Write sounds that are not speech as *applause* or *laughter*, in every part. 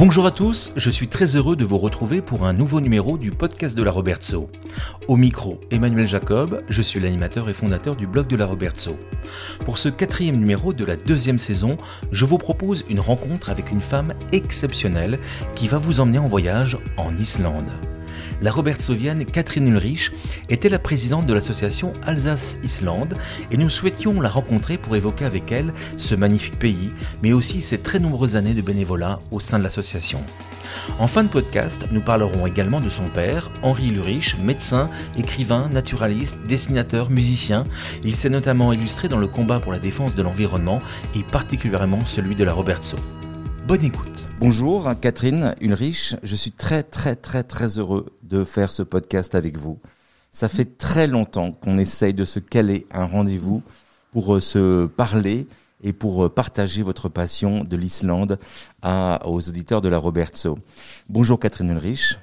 Bonjour à tous, je suis très heureux de vous retrouver pour un nouveau numéro du podcast de la Robertso. Au micro, Emmanuel Jacob, je suis l'animateur et fondateur du blog de la Robertso. Pour ce quatrième numéro de la deuxième saison, je vous propose une rencontre avec une femme exceptionnelle qui va vous emmener en voyage en Islande la Robertsovienne Catherine Ulrich était la présidente de l'association Alsace-Islande et nous souhaitions la rencontrer pour évoquer avec elle ce magnifique pays, mais aussi ses très nombreuses années de bénévolat au sein de l'association. En fin de podcast, nous parlerons également de son père, Henri Ulrich, médecin, écrivain, naturaliste, dessinateur, musicien. Il s'est notamment illustré dans le combat pour la défense de l'environnement et particulièrement celui de la Robertso. Bonne écoute. Bonjour Catherine Ulrich, je suis très très très très heureux de faire ce podcast avec vous. Ça fait très longtemps qu'on essaye de se caler un rendez-vous pour euh, se parler et pour euh, partager votre passion de l'Islande aux auditeurs de la Robertso. Bonjour Catherine Ulrich.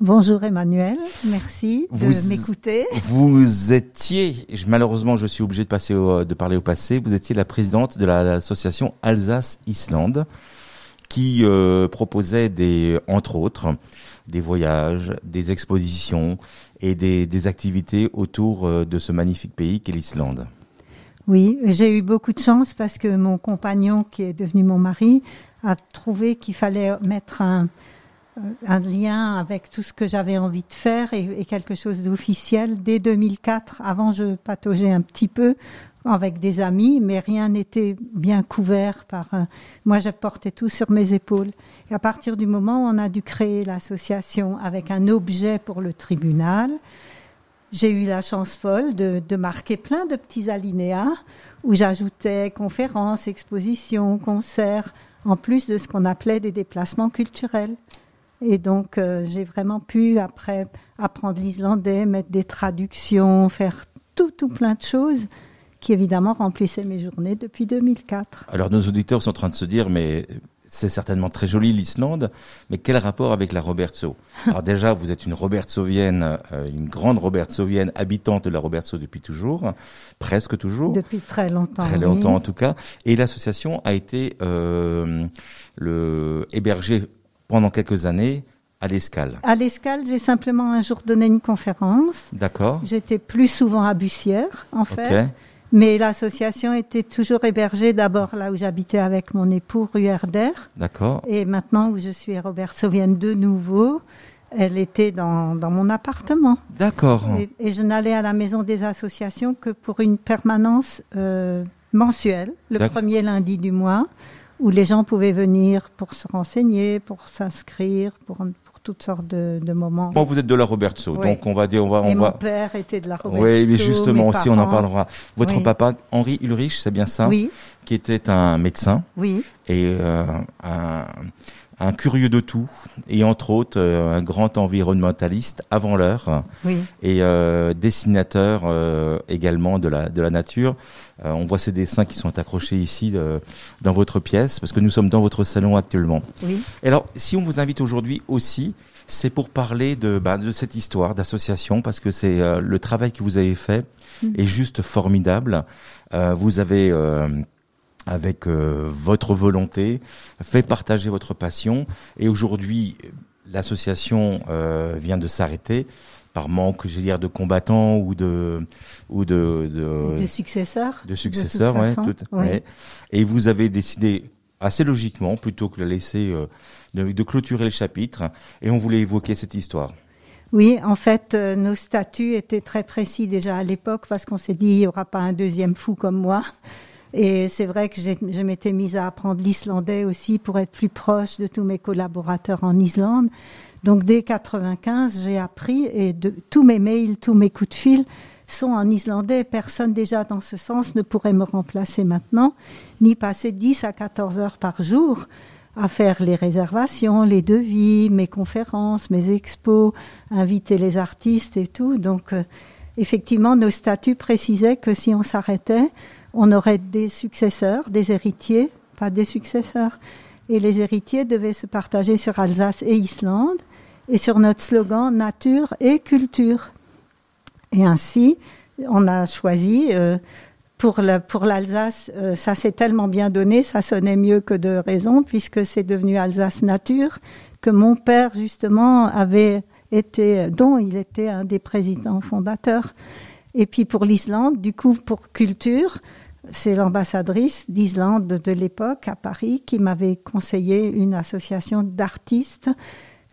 Bonjour Emmanuel, merci de m'écouter. Vous étiez, malheureusement je suis obligé de, passer de parler au passé, vous étiez la présidente de l'association Alsace-Islande qui euh, proposait des, entre autres, des voyages, des expositions et des, des activités autour euh, de ce magnifique pays qu'est l'Islande. Oui, j'ai eu beaucoup de chance parce que mon compagnon, qui est devenu mon mari, a trouvé qu'il fallait mettre un, euh, lien avec tout ce que j'avais envie de faire et, et quelque chose d'officiel. Dès 2004, avant je pataugeais un petit peu, avec des amis, mais rien n'était bien couvert par. Euh, moi, je portais tout sur mes épaules. Et à partir du moment où on a dû créer l'association avec un objet pour le tribunal, j'ai eu la chance folle de, marquer plein de petits alinéas où j'ajoutais conférences, expositions, concerts, en plus de ce qu'on appelait des déplacements culturels. Et donc, euh, j'ai vraiment pu, après, apprendre l'islandais, mettre des traductions, faire tout, tout plein de choses qui évidemment remplissait mes journées depuis 2004. Alors nos auditeurs sont en train de se dire, mais c'est certainement très joli l'Islande, mais quel rapport avec la Robertso Alors déjà, vous êtes une Robertsovienne, euh, une grande Robertsovienne, habitante de la Robertso depuis toujours, presque toujours. Depuis très longtemps. Très longtemps en tout cas. Et l'association a été euh, le hébergée pendant quelques années à l'escale. À l'escale, j'ai simplement un jour donné une conférence. D'accord. J'étais plus souvent à Bussière, en fait. Mais l'association était toujours hébergée d'abord là où j'habitais avec mon époux, rue Herder. D'accord. Et maintenant où je suis Robert Sauvienne de nouveau, elle était dans, dans mon appartement. D'accord. Et, je n'allais à la maison des associations que pour une permanence euh, mensuelle, le premier lundi du mois, où les gens pouvaient venir pour se renseigner, pour s'inscrire, pour toutes sortes de, de moments. Bon, vous êtes de la Robertso, donc on va dire, on va, on Et va. Mon père était de la Robertso. Oui, mais justement aussi, on en parlera. Votre papa, Henri Ulrich, c'est bien ça Oui. Qui était un médecin. Oui. Et euh, un, un curieux de tout, et entre autres euh, un grand environnementaliste avant l'heure, oui. et euh, dessinateur euh, également de la de la nature. Euh, on voit ces dessins qui sont accrochés ici euh, dans votre pièce, parce que nous sommes dans votre salon actuellement. Oui. Et alors, si on vous invite aujourd'hui aussi, c'est pour parler de bah, de cette histoire d'association, parce que c'est euh, le travail que vous avez fait mmh. est juste formidable. vous avez avec euh, votre volonté, fait partager votre passion. Et aujourd'hui, l'association euh, vient de s'arrêter par manque, je veux dire, de combattants ou de ou de de, de successeurs. De successeurs, ouais, tout, oui. ouais. Et vous avez décidé assez logiquement, plutôt que de laisser euh, de, de, clôturer le chapitre, et on voulait évoquer cette histoire. Oui, en fait, euh, nos statuts étaient très précis déjà à l'époque parce qu'on s'est dit il n'y aura pas un deuxième fou comme moi. Et c'est vrai que je m'étais mise à apprendre l'islandais aussi pour être plus proche de tous mes collaborateurs en Islande. Donc dès 95, j'ai appris et tous mes mails, tous mes coups de fil sont en islandais. Personne déjà dans ce sens ne pourrait me remplacer maintenant, ni passer 10 à 14 heures par jour à faire les réservations, les devis, mes conférences, mes expos, inviter les artistes et tout. Donc euh, effectivement, nos statuts précisaient que si on s'arrêtait, on aurait des successeurs, des héritiers, pas des successeurs. Et les héritiers devaient se partager sur Alsace et Islande et sur notre slogan nature et culture. Et ainsi, on a choisi, euh, pour pour l'Alsace, euh, ça s'est tellement bien donné, ça sonnait mieux que de raison, puisque c'est devenu Alsace Nature, que mon père justement avait été, dont il était un des présidents fondateurs. Et puis pour l'Islande, du coup pour culture, c'est l'ambassadrice d'Islande de l'époque à Paris qui m'avait conseillé une association d'artistes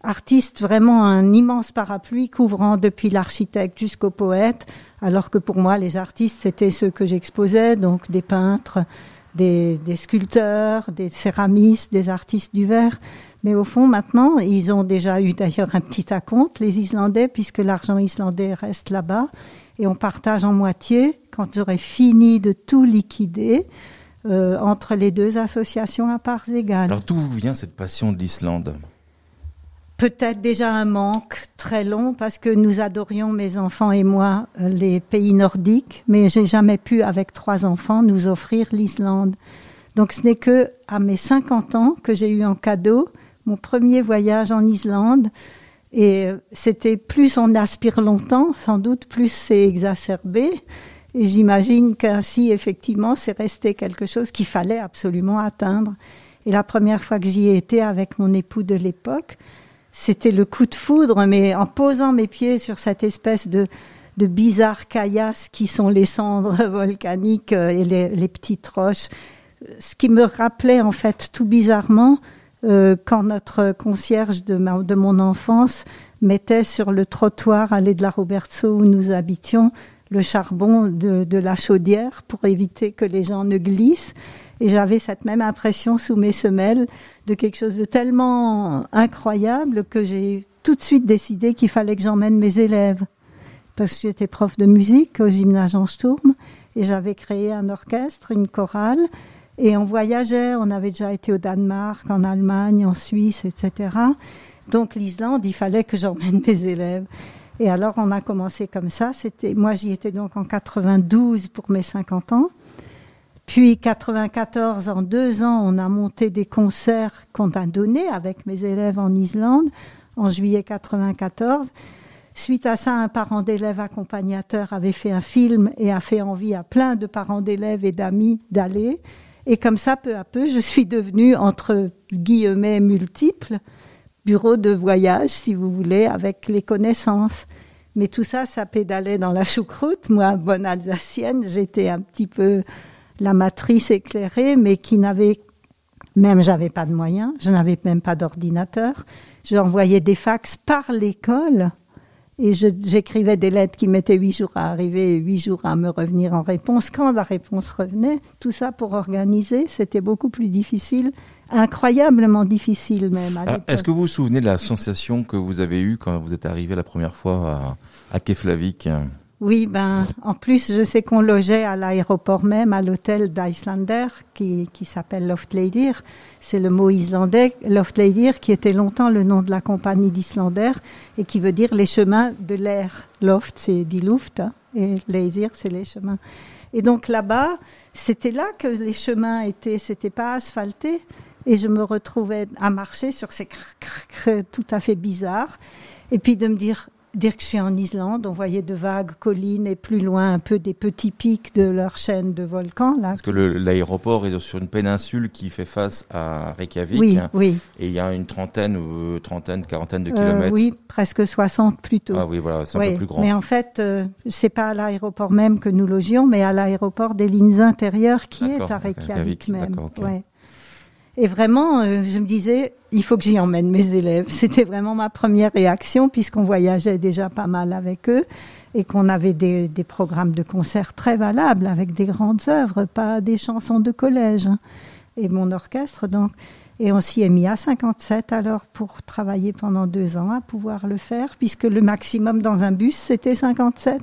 artistes vraiment un immense parapluie couvrant depuis l'architecte jusqu'au poète, alors que pour moi les artistes c'était ceux que j'exposais, donc des peintres, des, sculpteurs, des céramistes, des artistes du verre. Mais au fond maintenant, ils ont déjà eu d'ailleurs un petit acompte, les Islandais, puisque l'argent islandais reste là-bas, et on partage en moitié quand j'aurai fini de tout liquider. Euh, entre les deux associations à parts égales. Alors d'où vient cette passion de l'Islande? Peut-être déjà un manque très long parce que nous adorions mes enfants et moi euh, les pays nordiques, mais j'ai jamais pu avec trois enfants nous offrir l'Islande. Donc ce n'est que à mes 50 ans que j'ai eu en cadeau mon premier voyage en Islande et euh, c'était plus on aspire longtemps, sans doute plus c'est exacerbé. Et j'imagine qu'ainsi, effectivement, c'est resté quelque chose qu'il fallait absolument atteindre. Et la première fois que j'y ai été avec mon époux de l'époque, c'était le coup de foudre, mais en posant mes pieds sur cette espèce de, de bizarres caillasses qui sont les cendres *laughs* volcaniques euh, et les, petites roches, ce qui me rappelait en fait tout bizarrement euh, quand notre concierge de, de mon enfance mettait sur le trottoir allée de la Robertso où nous habitions le charbon de, de la chaudière pour éviter que les gens ne glissent. Et j'avais cette même impression sous mes semelles de quelque chose de tellement incroyable que j'ai tout de suite décidé qu'il fallait que j'emmène mes élèves. Parce que j'étais prof de musique au gymnase en Sturm et j'avais créé un orchestre, une chorale. Et on voyageait, on avait déjà été au Danemark, en Allemagne, en Suisse, etc. Donc l'Islande, il fallait que j'emmène mes élèves. Et alors on a commencé comme ça. C'était, moi j'y étais donc en 92 pour mes 50 ans. Puis 94, en deux ans, on a monté des concerts qu'on a donnés avec mes élèves en Islande en juillet 94. Suite à ça, un parent d'élève accompagnateur avait fait un film et a fait envie à plein de parents d'élèves et d'amis d'aller. Et comme ça, peu à peu, je suis devenue, entre guillemets multiples, bureau de voyage, si vous voulez, avec les connaissances. Mais tout ça, ça pédalait dans la choucroute. Moi, bonne alsacienne, j'étais un petit peu la matrice éclairée, mais qui n'avait même j'avais pas de moyens, je n'avais même pas d'ordinateur. J'envoyais des fax par l'école et j'écrivais des lettres qui mettaient huit jours à arriver et huit jours à me revenir en réponse. Quand la réponse revenait, tout ça pour organiser, c'était beaucoup plus difficile, incroyablement difficile même. Ah, est-ce que vous vous souvenez de la sensation que vous avez eue quand vous êtes arrivé la première fois à, à Keflavik? Oui, ben, en plus, je sais qu'on logeait à l'aéroport même, à l'hôtel d'Islander, qui, qui s'appelle Loftleidir. C'est le mot islandais, Loftleidir, qui était longtemps le nom de la compagnie d'Islander et qui veut dire les chemins de l'air. Loft, c'est dit Luft, hein, et Leidir, c'est les chemins. Et donc là-bas, c'était là que les chemins étaient, c'était pas asphalté. Et je me retrouvais à marcher sur ces tout à fait bizarres. Et puis de me dire, dire que je suis en Islande, on voyait de vagues collines et plus loin un peu des petits pics de leur chaîne de volcans. Là, Parce que l'aéroport est sur une péninsule qui fait face à Reykjavik. Oui, oui. Et il y a une trentaine ou trentaine, quarantaine de euh, kilomètres. oui, presque 60 plutôt. Ah oui, voilà, c'est un peu plus grand. Mais en fait, euh, c'est pas à l'aéroport même que nous logions, mais à l'aéroport des lignes intérieures qui est à Reykjavik, même. Ouais. Et vraiment, euh, je me disais, il faut que j'y emmène mes élèves. *laughs* C'était vraiment ma première réaction puisqu'on voyageait déjà pas mal avec eux et qu'on avait des, des, programmes de concerts très valables avec des grandes œuvres, pas des chansons de collège. Hein. Et mon orchestre, donc. Et on s'y est mis à 57 alors pour travailler pendant deux ans à pouvoir le faire, puisque le maximum dans un bus, c'était 57.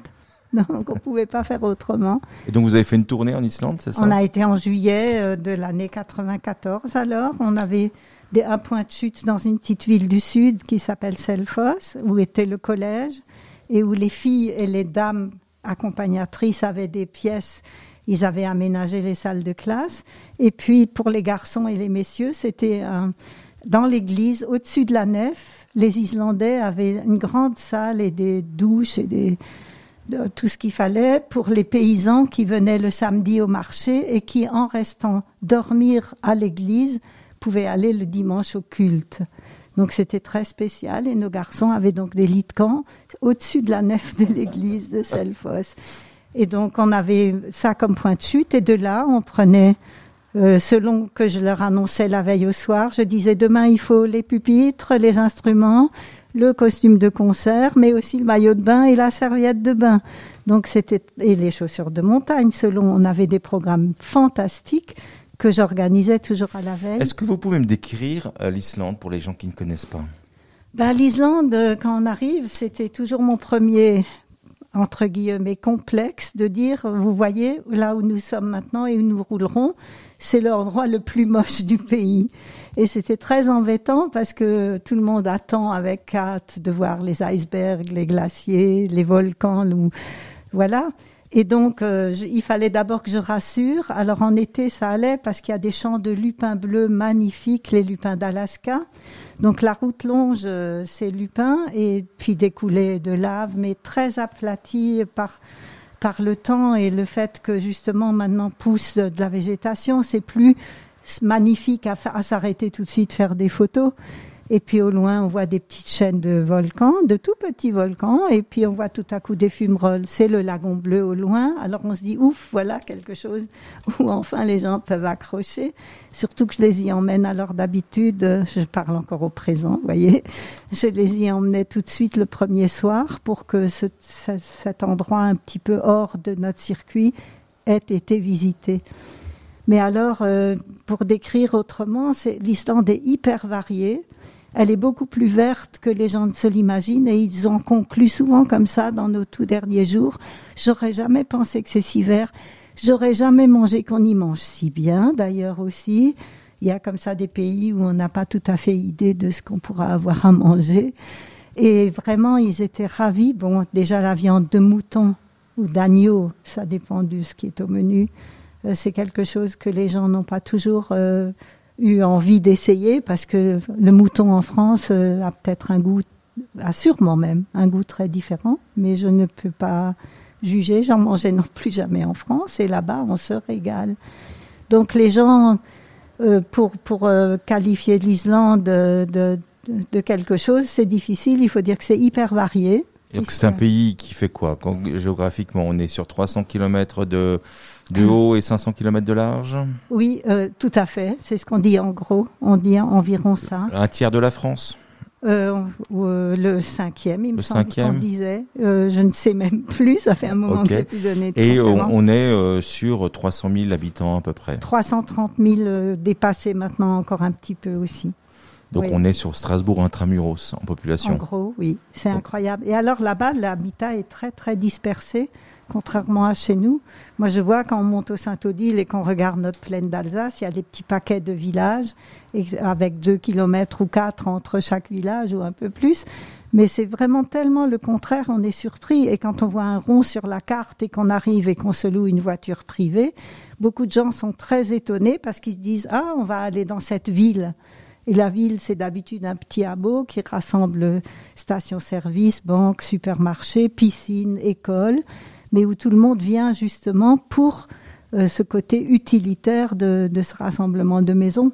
*laughs* Donc on ne pouvait pas faire autrement. Et donc vous avez fait une tournée en Islande, c'est ça? On a été en juillet euh, de l'année 94 alors. On avait des, un point de chute dans une petite ville du sud qui s'appelle Selfoss, où était le collège, et où les filles et les dames accompagnatrices avaient des pièces. Ils avaient aménagé les salles de classe. Et puis pour les garçons et les messieurs, c'était dans l'église, au-dessus de la nef. Les Islandais avaient une grande salle et des douches et des tout ce qu'il fallait pour les paysans qui venaient le samedi au marché et qui, en restant dormir à l'église, pouvaient aller le dimanche au culte. Donc c'était très spécial et nos garçons avaient donc des lits de camp au-dessus de la nef de l'église de Selfos. Et donc on avait ça comme point de chute et de là on prenait euh, selon que je leur annonçais la veille au soir, je disais demain il faut les pupitres, les instruments, le costume de concert, mais aussi le maillot de bain et la serviette de bain. Donc c'était et les chaussures de montagne. Selon, on avait des programmes fantastiques que j'organisais toujours à la veille. Est-ce que vous pouvez me décrire euh, l'Islande pour les gens qui ne connaissent pas? Ben, L'Islande, euh, quand on arrive, c'était toujours mon premier entre guillemets complexe de dire, vous voyez, là où nous sommes maintenant et où nous roulerons, c'est l'endroit le plus moche du pays. Et c'était très embêtant parce que tout le monde attend avec hâte de voir les icebergs, les glaciers, les volcans. Voilà. Et donc, euh, il fallait d'abord que je rassure. Alors en été, ça allait parce qu'il y a des champs de lupins bleus magnifiques, les lupins d'Alaska. Donc la route longe euh, ces lupins et puis des coulées de lave, mais très aplaties par par le temps et le fait que justement maintenant pousse de la végétation, c'est plus magnifique à, s'arrêter tout de suite faire des photos. Et puis au loin, on voit des petites chaînes de volcans, de tout petits volcans, et puis on voit tout à coup des fumerolles. C'est le lagon bleu au loin. Alors on se dit, ouf, voilà quelque chose où enfin les gens peuvent accrocher. Surtout que je les y emmène alors d'habitude, je parle encore au présent, vous voyez, je les y emmenais tout de suite le premier soir pour que ce, cet endroit un petit peu hors de notre circuit ait été visité. Mais alors, euh, pour décrire autrement, l'Islande est hyper variée elle est beaucoup plus verte que les gens ne se l'imaginent et ils ont conclu souvent comme ça dans nos tout derniers jours. J'aurais jamais pensé que c'est si vert. J'aurais jamais mangé qu'on y mange si bien, d'ailleurs aussi. Il y a comme ça des pays où on n'a pas tout à fait idée de ce qu'on pourra avoir à manger. Et vraiment, ils étaient ravis. Bon, déjà la viande de mouton ou d'agneau, ça dépend de ce qui est au menu. Euh, c'est quelque chose que les gens n'ont pas toujours euh, eu envie d'essayer parce que le mouton en France euh, a peut-être un goût, a sûrement même un goût très différent, mais je ne peux pas juger. J'en mangeais non plus jamais en France et là-bas on se régale. Donc les gens, euh, pour, pour euh, qualifier l'Islande de, de, de, quelque chose, c'est difficile. Il faut dire que c'est hyper varié. Donc c'est un pays qui fait quoi? Quand, Géographiquement, on est sur 300 km de de haut et 500 km de large Oui, euh, tout à fait. C'est ce qu'on dit en gros. On dit environ ça. Un tiers de la France euh, euh, le cinquième, il me semble qu'on disait. je ne sais même *laughs* plus, ça fait un moment que j'ai pu donner. Et on, est sur 300 000 habitants à peu près. 330 000 dépassés maintenant encore un petit peu aussi. Donc on est sur Strasbourg intramuros en population. En gros, oui, c'est incroyable. Et alors là-bas, l'habitat est très très dispersé contrairement à chez nous. Moi, je vois quand on monte au Saint-Odile et qu'on regarde notre plaine d'Alsace, il y a des petits paquets de villages avec deux kilomètres ou quatre entre chaque village ou un peu plus. Mais c'est vraiment tellement le contraire, on est surpris. Et quand on voit un rond sur la carte et qu'on arrive et qu'on se loue une voiture privée, beaucoup de gens sont très étonnés parce qu'ils se disent, ah, on va aller dans cette ville. Et la ville, c'est d'habitude un petit hameau qui rassemble stations-service, banques, supermarchés, piscines, écoles mais où tout le monde vient justement pour euh, ce côté utilitaire de, ce rassemblement de maisons.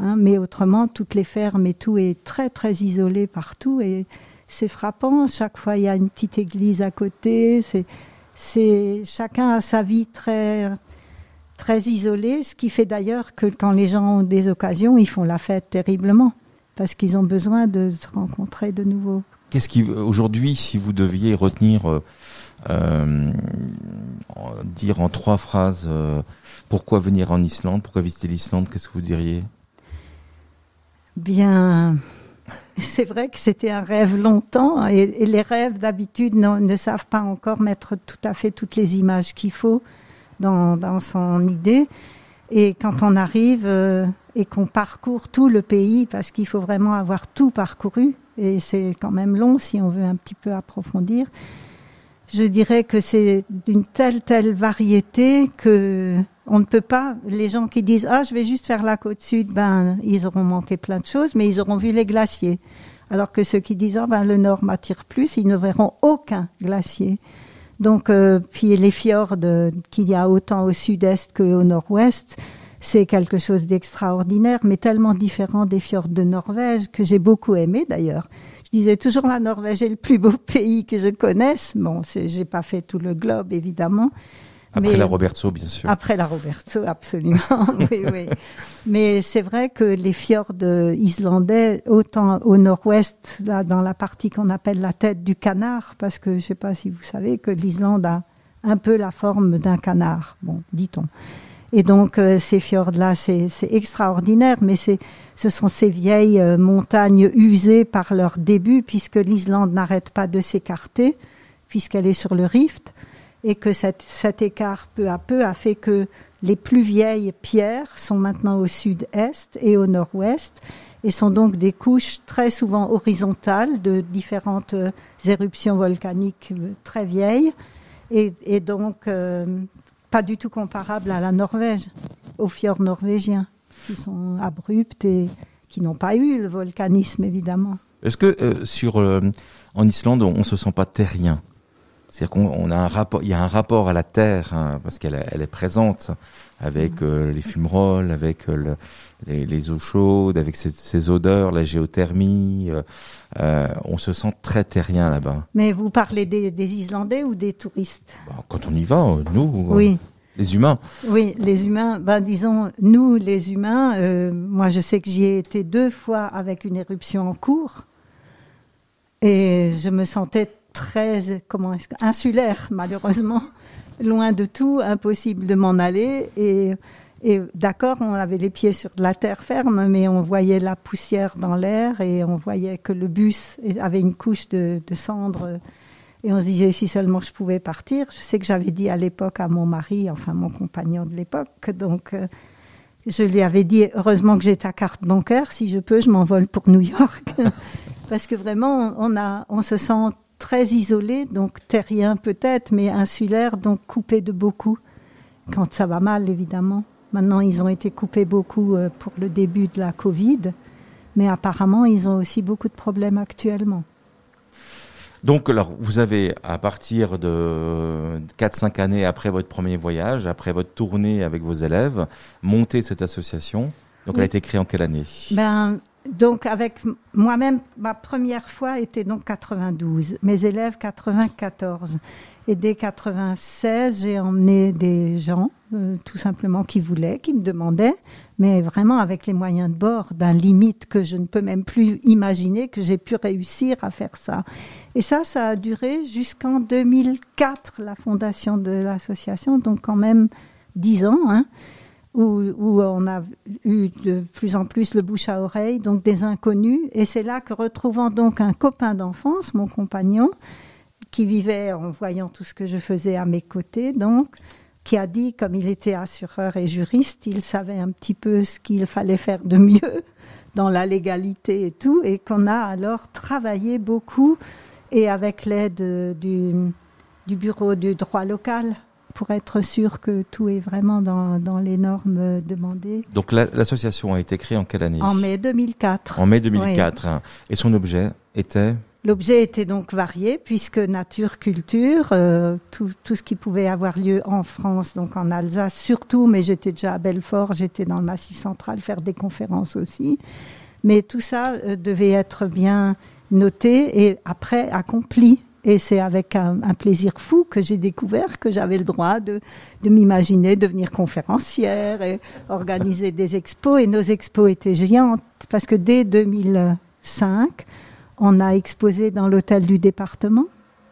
Hein. mais autrement, toutes les fermes et tout est très très isolé partout et c'est frappant. Chaque fois, il y a une petite église à côté. C'est, chacun a sa vie très très isolée, ce qui fait d'ailleurs que quand les gens ont des occasions, ils font la fête terriblement parce qu'ils ont besoin de se rencontrer de nouveau. Qu'est-ce qui aujourd'hui, si vous deviez retenir euh, dire en trois phrases euh, pourquoi venir en Islande, pourquoi visiter l'Islande, qu'est-ce que vous diriez? Bien, *laughs* c'est vrai que c'était un rêve longtemps et, les rêves d'habitude ne, savent pas encore mettre tout à fait toutes les images qu'il faut dans, dans, son idée. Et quand on arrive euh, et qu'on parcourt tout le pays, parce qu'il faut vraiment avoir tout parcouru, et c'est quand même long si on veut un petit peu approfondir, je dirais que c'est d'une telle telle variété que on ne peut pas. Les gens qui disent ah je vais juste faire la côte sud, ben ils auront manqué plein de choses, mais ils auront vu les glaciers. Alors que ceux qui disent ah ben le nord m'attire plus, ils ne verront aucun glacier. Donc, euh, puis les fjords qu'il y a autant au sud-est qu'au nord-ouest, c'est quelque chose d'extraordinaire, mais tellement différent des fjords de Norvège que j'ai beaucoup aimé d'ailleurs. Je disais toujours la Norvège est le plus beau pays que je connaisse. Bon, j'ai pas fait tout le globe évidemment, après la Roberto, bien sûr. Après la Roberto, absolument. *laughs* oui, oui. Mais c'est vrai que les fjords islandais, autant au nord-ouest, là, dans la partie qu'on appelle la tête du canard, parce que je sais pas si vous savez que l'Islande a un peu la forme d'un canard, bon, dit-on. Et donc euh, ces fjords-là, c'est extraordinaire, mais ce sont ces vieilles euh, montagnes usées par leur début, puisque l'Islande n'arrête pas de s'écarter, puisqu'elle est sur le rift et que cet, cet, écart peu à peu a fait que les plus vieilles pierres sont maintenant au sud-est et au nord-ouest et sont donc des couches très souvent horizontales de différentes euh, éruptions volcaniques euh, très vieilles. Et, et donc euh, pas du tout comparables à la Norvège, aux fjords norvégiens qui sont abruptes et qui n'ont pas eu le volcanisme évidemment. Est-ce que euh, sur en Islande on, on se sent pas terrien? C'est-à-dire qu'on a un rapport, il y a un rapport à la terre hein, parce qu'elle elle est présente avec euh, les fumerolles, avec euh, les, les, eaux chaudes, avec ces, ces odeurs, la géothermie. Euh, euh on se sent très terrien là-bas. Mais vous parlez des, des Islandais ou des touristes? Bah, Quand on y va, nous. Oui. Les humains. Oui, les humains. Ben disons, nous, les humains. moi, je sais que j'y ai été deux fois avec une éruption en cours, et je me sentais très comment insulaire malheureusement, *laughs* loin de tout, impossible de m'en aller et et d'accord, on avait les pieds sur de la terre ferme, mais on voyait la poussière dans l'air et on voyait que le bus avait une couche de, de cendres. Et on se disait si seulement je pouvais partir. Je sais que j'avais dit à l'époque à mon mari, enfin mon compagnon de l'époque, donc euh, je lui avais dit heureusement que j'ai ta carte bancaire, si je peux, je m'envole pour New York, *laughs* parce que vraiment on a, on se sent très isolé, donc terrien peut-être, mais insulaire, donc coupé de beaucoup, quand ça va mal évidemment. Maintenant, ils ont été coupés beaucoup euh, pour le début de la Covid, mais apparemment, ils ont aussi beaucoup de problèmes actuellement. Donc, alors, vous avez, à partir de 4-5 années après votre premier voyage, après votre tournée avec vos élèves, monté cette association. Donc, elle a été créée en quelle année? Ben, donc avec moi-même, ma première fois était donc 92, mes élèves 94. Et dès 96, j'ai emmené des gens, euh, tout simplement, qui voulaient, qui me demandaient, mais vraiment avec les moyens de bord, d'un limite que je ne peux même plus imaginer que j'ai pu réussir à faire ça. Et ça, ça a duré jusqu'en 2004, la fondation de l'association, donc quand même dix ans. Hein où, on a eu de plus en plus le bouche à oreille, donc des inconnus. Et c'est là que retrouvant donc un copain d'enfance, mon compagnon, qui vivait en voyant tout ce que je faisais à mes côtés, donc, qui a dit, comme il était assureur et juriste, il savait un petit peu ce qu'il fallait faire de mieux *laughs* dans la légalité et tout, et qu'on a alors travaillé beaucoup, et avec l'aide du, du bureau du droit local pour être sûr que tout est vraiment dans, dans les normes demandées. Donc l'association a été créée en quelle année En mai 2004. En mai 2004. Hein. Et son objet était L'objet était donc varié puisque nature, culture, euh, tout, tout, ce qui pouvait avoir lieu en France, donc en Alsace surtout, mais j'étais déjà à Belfort, j'étais dans le Massif central faire des conférences aussi. Mais tout ça euh, devait être bien noté et après accompli et c'est avec un, un, plaisir fou que j'ai découvert que j'avais le droit de, de m'imaginer devenir conférencière et organiser des expos. Et nos expos étaient géantes parce que dès 2005, on a exposé dans l'hôtel du département,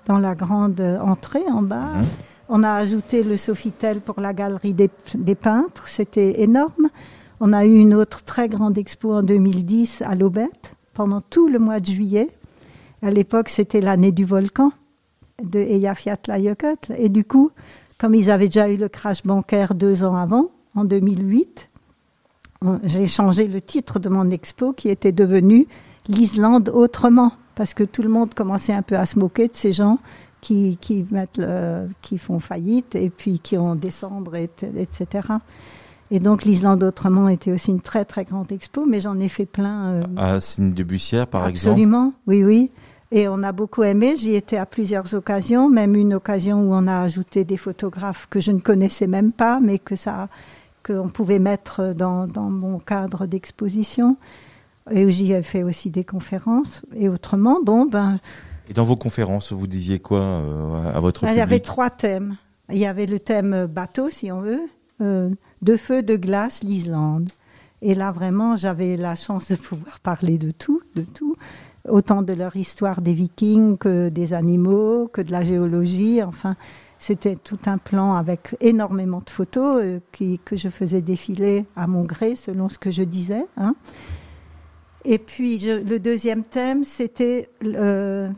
dans la grande entrée en bas. Mmh. On a ajouté le Sofitel pour la galerie des, des peintres. C'était énorme. On a eu une autre très grande expo en 2010 à l'Aubette pendant tout le mois de juillet à l'époque, c'était l'année du volcan de Eyjafjallajökull. Et du coup, comme ils avaient déjà eu le crash bancaire deux ans avant, en 2008, j'ai changé le titre de mon expo qui était devenu l'Islande autrement, parce que tout le monde commençait un peu à se moquer de ces gens qui, qui, mettent le, qui font faillite et puis qui ont décembre, etc. Et donc l'Islande autrement était aussi une très très grande expo, mais j'en ai fait plein. Euh, à Signe de Bussière, par exemple? Absolument, oui, oui. Et on a beaucoup aimé. J'y étais à plusieurs occasions, même une occasion où on a ajouté des photographes que je ne connaissais même pas, mais que ça, qu'on pouvait mettre dans, dans mon cadre d'exposition. Et où j'y ai fait aussi des conférences. Et autrement, bon, ben. Et dans vos conférences, vous disiez quoi euh, à votre public Il y avait trois thèmes. Il y avait le thème bateau, si on veut, euh, de feu, de glace, l'Islande. Et là, vraiment, j'avais la chance de pouvoir parler de tout, de tout autant de leur histoire des vikings que des animaux, que de la géologie. Enfin, c'était tout un plan avec énormément de photos euh, que je faisais défiler à mon gré selon ce que je disais. Hein. Et puis le deuxième thème, c'était euh,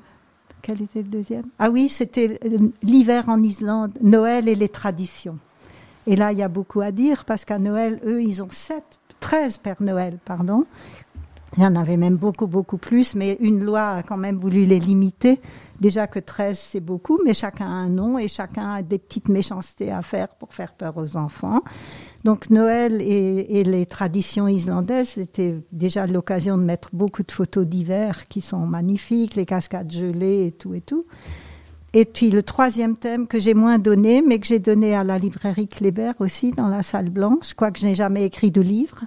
quel était le deuxième? Ah oui, c'était l'hiver en Islande, Noël et les traditions. Et là, il y a beaucoup à dire parce qu'à Noël, eux, ils ont sept, 13 Pères Noël, pardon. Il y en avait même beaucoup, beaucoup plus, mais une loi a quand même voulu les limiter. Déjà que 13, c'est beaucoup, mais chacun a un nom et chacun a des petites méchancetés à faire pour faire peur aux enfants. Donc Noël et, les traditions islandaises, c'était déjà l'occasion de mettre beaucoup de photos d'hiver qui sont magnifiques, les cascades gelées et tout et tout. Et puis le troisième thème que j'ai moins donné, mais que j'ai donné à la librairie Kléber aussi dans la salle blanche, quoique je n'ai jamais écrit de livre,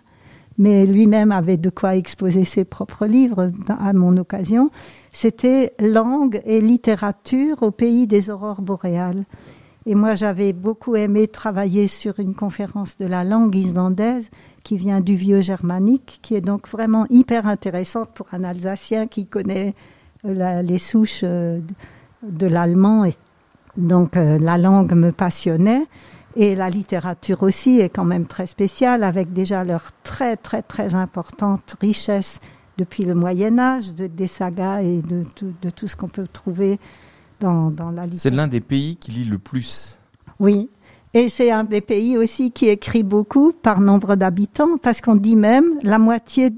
mais lui-même avait de quoi exposer ses propres livres à mon occasion, c'était langue et littérature au pays des aurores boréales. Et moi, j'avais beaucoup aimé travailler sur une conférence de la langue islandaise qui vient du vieux germanique, qui est donc vraiment hyper intéressante pour un Alsacien qui connaît euh, les souches euh, de l'allemand. Et donc, euh, la langue me passionnait. Et la littérature aussi est quand même très spéciale, avec déjà leur très très très importante richesse depuis le Moyen Âge, de, des sagas et de, de, tout ce qu'on peut trouver dans, dans la littérature. C'est l'un des pays qui lit le plus. Oui, et c'est un des pays aussi qui écrit beaucoup par nombre d'habitants, parce qu'on dit même la moitié,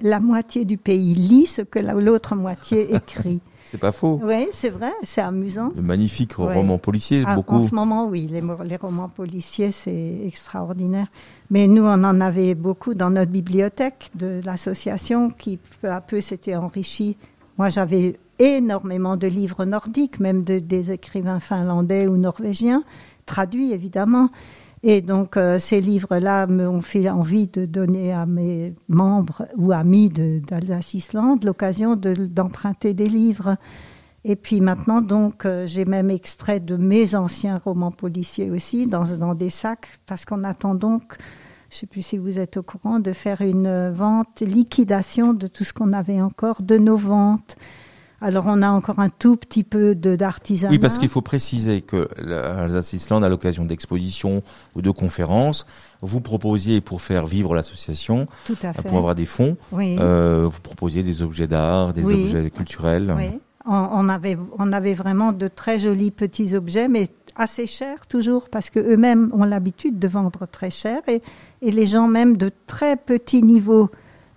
la moitié du pays lit ce que l'autre moitié *laughs* écrit. C'est pas faux. Oui, c'est vrai, c'est amusant. Le magnifique roman policier, ah, beaucoup. En ce moment, oui, les, les romans policiers, c'est extraordinaire. Mais nous, on en avait beaucoup dans notre bibliothèque de l'association qui, peu à peu, s'était enrichie. Moi, j'avais énormément de livres nordiques, même de, des écrivains finlandais ou norvégiens, traduits évidemment. Et donc, euh, ces livres-là m'ont fait envie de donner à mes membres ou amis d'Alsace-Islande l'occasion d'emprunter des livres. Et puis maintenant, donc, euh, j'ai même extrait de mes anciens romans policiers aussi dans, dans des sacs, parce qu'on attend donc, je ne sais plus si vous êtes au courant, de faire une vente, liquidation de tout ce qu'on avait encore, de nos ventes. Alors on a encore un tout petit peu d'artisanat. Oui, parce qu'il faut préciser que l'Alsace Island, à l'occasion d'expositions ou de conférences, vous proposiez pour faire vivre l'association, pour avoir des fonds, euh, vous proposiez des objets d'art, des objets culturels. Oui. On, avait, on avait vraiment de très jolis petits objets, mais assez chers toujours, parce que eux-mêmes ont l'habitude de vendre très cher, et, et les gens même de très petits niveaux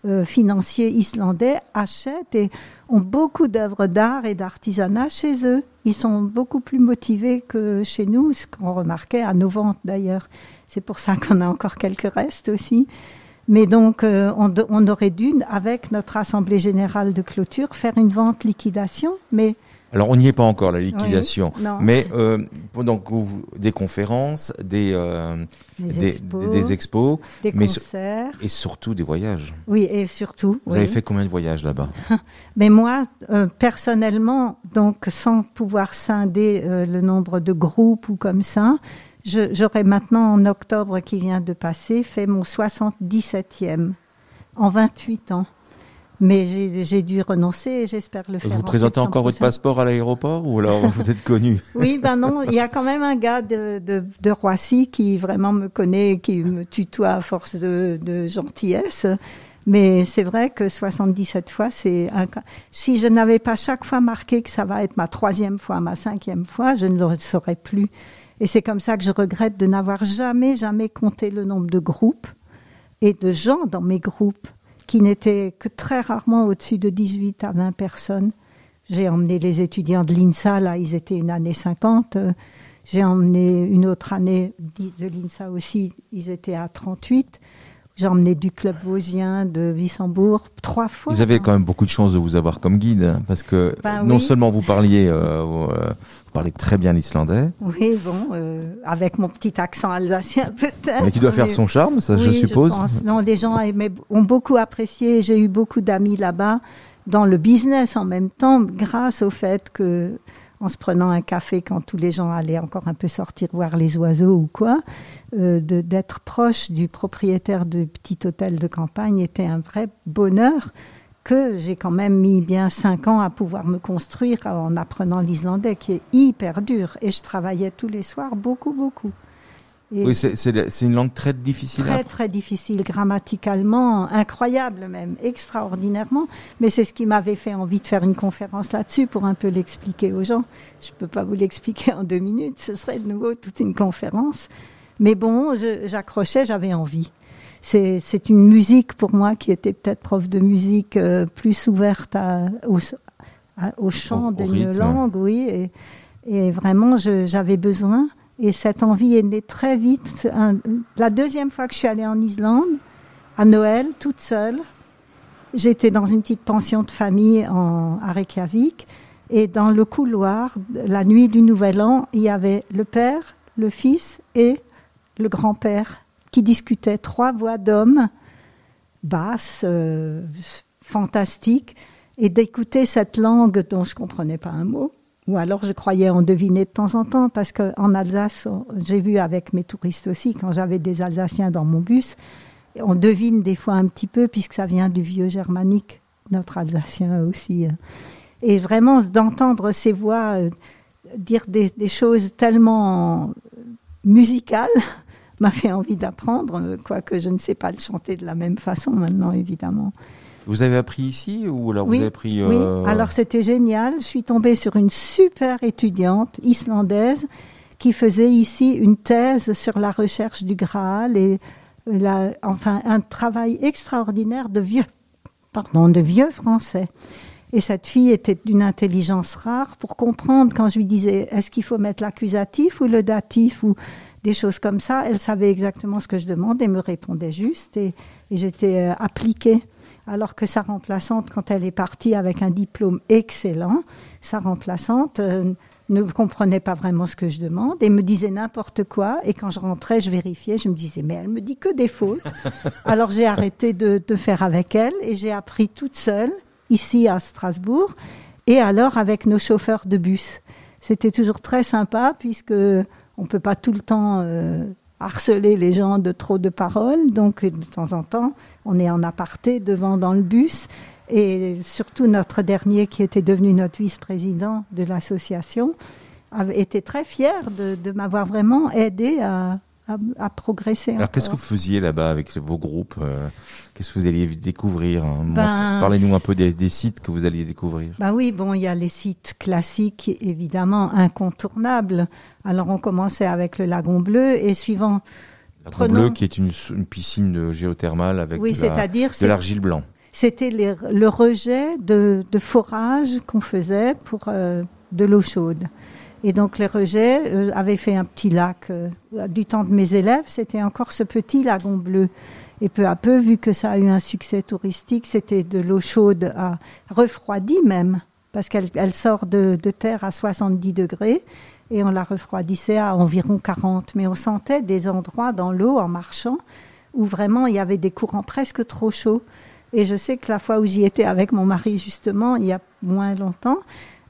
euh, financiers islandais achètent et ont beaucoup d'œuvres d'art et d'artisanat chez eux. Ils sont beaucoup plus motivés que chez nous, ce qu'on remarquait à nos ventes d'ailleurs. C'est pour ça qu'on a encore quelques restes aussi. Mais donc, euh, on, on, aurait dû, avec notre assemblée générale de clôture, faire une vente liquidation, mais alors on n'y est pas encore la liquidation, mais euh, donc des conférences, des euh, des, expos, des, expos, des mais concerts et surtout des voyages. Oui, et surtout. Vous avez fait combien de voyages là-bas? *laughs* Mais moi, euh, personnellement, donc sans pouvoir scinder euh, le nombre de groupes ou comme ça, j'aurais maintenant en octobre qui vient de passer fait mon 77e en 28 ans. Mais j'ai dû renoncer et j'espère le faire. Vous présentez encore votre passeport à l'aéroport ou alors vous êtes connu *laughs* Oui, ben non, il y a quand même un gars de, de, de Roissy qui vraiment me connaît, qui me tutoie à force de, de gentillesse. Mais c'est vrai que 77 fois, c'est un Si je n'avais pas chaque fois marqué que ça va être ma troisième fois, ma cinquième fois, je ne le saurais plus. Et c'est comme ça que je regrette de n'avoir jamais, jamais compté le nombre de groupes et de gens dans mes groupes qui n'étaient que très rarement au-dessus de 18 à 20 personnes. J'ai emmené les étudiants de l'INSA, là, ils étaient une année 50. J'ai emmené une autre année de l'INSA aussi, ils étaient à 38. J'ai emmené du club vosgien de Wissembourg trois fois. Vous avez quand même beaucoup de chance de vous avoir comme guide, hein, parce que Ben non oui. seulement vous parliez, euh, euh, parlez très bien l'islandais, Oui, bon, euh, avec mon petit accent alsacien *laughs* peut-être. mais qui doit faire son charme, ça je suppose. pense. Non, les gens aimaient- ont beaucoup apprécié. J'ai eu beaucoup d'amis là-bas dans le business en même temps, grâce au fait que, en se prenant un café quand tous les gens allaient encore un peu sortir voir les oiseaux ou quoi, euh, d'être proche du propriétaire du petit hôtel de campagne était un vrai bonheur que j'ai quand même mis bien cinq ans à pouvoir me construire en apprenant l'islandais, qui est hyper dur. Et je travaillais tous les soirs beaucoup, beaucoup. Et Oui, c'est- une langue très difficile. à très très difficile grammaticalement, incroyable même, extraordinairement. Mais c'est ce qui m'avait fait envie de faire une conférence là-dessus pour un peu l'expliquer aux gens. Je peux pas vous l'expliquer en deux minutes, ce serait de nouveau toute une conférence. Mais bon, j'accrochais, j'avais envie. C'est une musique pour moi qui était peut-être prof de musique euh, plus ouverte à, au, à- au chant d'une langue, oui. Et, et vraiment, j'avais besoin. Et cette envie est née très vite. Un- la deuxième fois que je suis allée en Islande, à Noël, toute seule, j'étais dans une petite pension de famille en, à Reykjavik. Et dans le couloir, la nuit du Nouvel An, il y avait le père, le fils et le grand-père qui discutaient. Trois voix d'hommes, basses, euh, fantastiques. Et d'écouter cette langue dont je comprenais pas un mot. Ou alors je croyais en deviner de temps en temps, parce qu'en Alsace, j'ai vu avec mes touristes aussi, quand j'avais des Alsaciens dans mon bus, on devine des fois un petit peu, puisque ça vient du vieux germanique, notre Alsacien aussi. hein. Et vraiment d'entendre ces voix euh, dire des choses tellement musicales *laughs* m'a fait envie d'apprendre, euh, quoique je ne sais pas le chanter de la même façon maintenant, évidemment. Vous avez appris ici ou alors vous Oui, avez appris Oui, euh, alors c'était génial. Je suis tombée sur une super étudiante islandaise qui faisait ici une thèse sur la recherche du Graal et euh, la, enfin un travail extraordinaire de vieux, pardon, de vieux français. Et cette fille était d'une intelligence rare pour comprendre quand je lui disais est-ce qu'il faut mettre l'accusatif ou le datif ou des choses comme ça. Elle savait exactement ce que je demandais et me répondait juste et, et j'étais euh, appliquée. Alors que sa remplaçante, quand elle est partie avec un diplôme excellent, sa remplaçante euh, ne comprenait pas vraiment ce que je demande et me disait n'importe quoi. Et quand je rentrais, je vérifiais, je me disais, mais elle me dit que des fautes. *laughs* Alors j'ai arrêté de, de faire avec elle et j'ai appris toute seule, ici à Strasbourg, et alors avec nos chauffeurs de bus. C'était toujours très sympa puisque on peut pas tout le temps euh, harceler les gens de trop de paroles. Donc de temps en temps, on est en aparté devant dans le bus. Et surtout notre dernier qui était devenu notre vice-président de l'association été très fier de, de m'avoir vraiment aidé à, à, à progresser. Alors qu'est-ce que vous faisiez là-bas avec vos groupes euh, Qu'est-ce que vous alliez découvrir hein Ben, Parlez-nous un peu des, des sites que vous alliez découvrir. Bah oui, bon, il y a les sites classiques, évidemment, incontournables. Alors, on commençait avec le lagon bleu et suivant. La prenons- Bleu qui est une, une piscine de géothermale avec oui, de la- l'argile blanc. c'était le rejet de, de forage qu'on faisait pour euh, de l'eau chaude. Et donc, les rejets euh, avaient fait un petit lac. euh, du temps de mes élèves, c'était encore ce petit lagon bleu. Et peu à peu, vu que ça a eu un succès touristique, c'était de l'eau chaude à refroidie même, parce qu'elle elle sort de, de terre à 70 degrés et on la refroidissait à environ 40. Mais on sentait des endroits dans l'eau en marchant où vraiment il y avait des courants presque trop chauds. Et je sais que la fois où j'y étais avec mon mari, justement, il y a moins longtemps,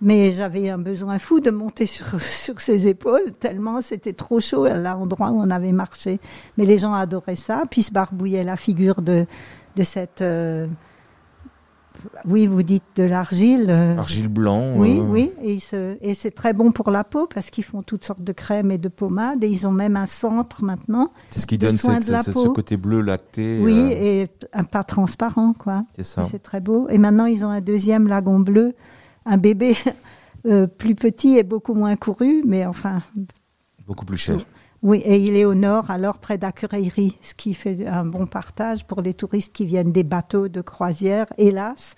mais j'avais un besoin fou de monter sur, *laughs* sur ses épaules, tellement c'était trop chaud à l'endroit où on avait marché. Mais les gens adoraient ça, puis se barbouillaient la figure de, de cette... euh, oui, vous dites de l'argile. euh, Argile blanc. oui, euh, oui, et, ils se- et c'est très bon pour la peau parce qu'ils font toutes sortes de crèmes et de pommades et ils ont même un centre maintenant. C'est ce qui donne cette- de la ce, ce peau. côté bleu lacté. oui, euh, et un pas transparent, quoi. c'est ça. C'est très beau. Et maintenant, ils ont un deuxième lagon bleu, un bébé *laughs* euh, plus petit et beaucoup moins couru, mais enfin, Beaucoup plus cher. Oui, et il est au nord, alors près d'Akureyri, ce qui fait un bon partage pour les touristes qui viennent des bateaux de croisière, hélas,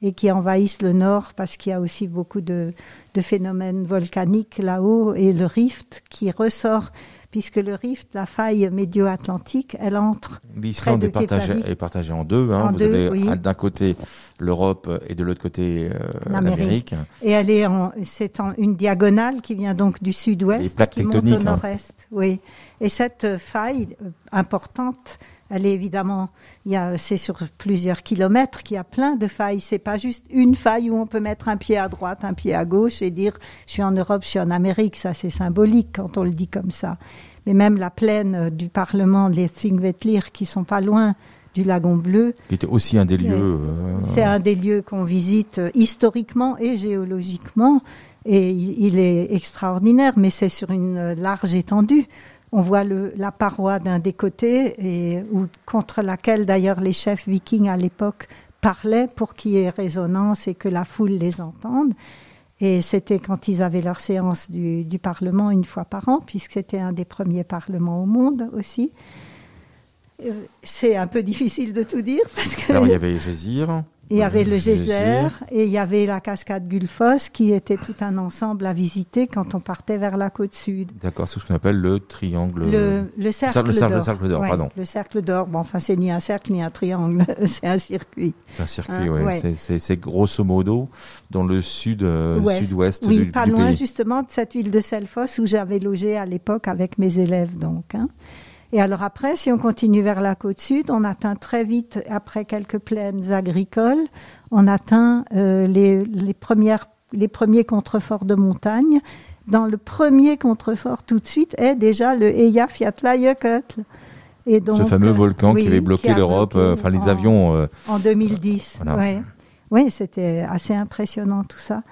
et qui envahissent le nord parce qu'il y a aussi beaucoup de, de phénomènes volcaniques là-haut et le rift qui ressort puisque le rift, la faille médio-atlantique, elle entre. L'Islande est est partagée en deux. Hein. Vous avez d'un côté l'Europe et de l'autre côté euh, l'Amérique. Et elle est en, c'est en une diagonale qui vient donc du sud-ouest, qui monte au hein. nord-est. Oui. Et cette faille euh, importante, elle est évidemment, il y a, c'est sur plusieurs kilomètres qu'il y a plein de failles. C'est pas juste une faille où on peut mettre un pied à droite, un pied à gauche et dire je suis en Europe, je suis en Amérique. Ça, c'est symbolique quand on le dit comme ça. Mais même la plaine euh, du Parlement, les Thingvellir, qui sont pas loin du Lagon Bleu. Qui était aussi un des lieux. Euh, c'est un des lieux qu'on visite euh, historiquement et géologiquement. Et il est extraordinaire, mais c'est sur une large étendue on voit le, la paroi d'un des côtés et ou, contre laquelle d'ailleurs les chefs vikings à l'époque parlaient pour qu'il y ait résonance et que la foule les entende. Et c'était quand ils avaient leur séance du, du Parlement une fois par an, puisque c'était un des premiers parlements au monde aussi. Euh, c'est un peu difficile de tout dire parce que. Alors il y avait Gésir. Il y avait le geyser et il y avait la cascade Gulfos qui était tout un ensemble à visiter quand on partait vers la côte sud. D'accord, c'est ce qu'on appelle le triangle. Le, le cercle d'or. Le cercle d'or, pardon. Le cercle d'or. Bon, enfin, c'est ni un cercle ni un triangle, *laughs* c'est un circuit. C'est un circuit, hein, oui. Ouais. C'est grosso modo dans le sud, euh, sud-ouest oui, du, pas loin justement de cette ville de Selfos où j'avais logé à l'époque avec mes élèves, donc. Hein. Et alors après, si on continue vers la côte sud, on atteint très vite, après quelques plaines agricoles, on atteint euh, les, les, premières, les premiers contreforts de montagne. Dans le premier contrefort tout de suite est déjà le Eyjafjallajökull. Et donc, Ce fameux volcan qui avait bloqué l'Europe, euh, enfin les avions. Euh, en 2010, voilà. ouais. Oui, c'était assez impressionnant tout ça.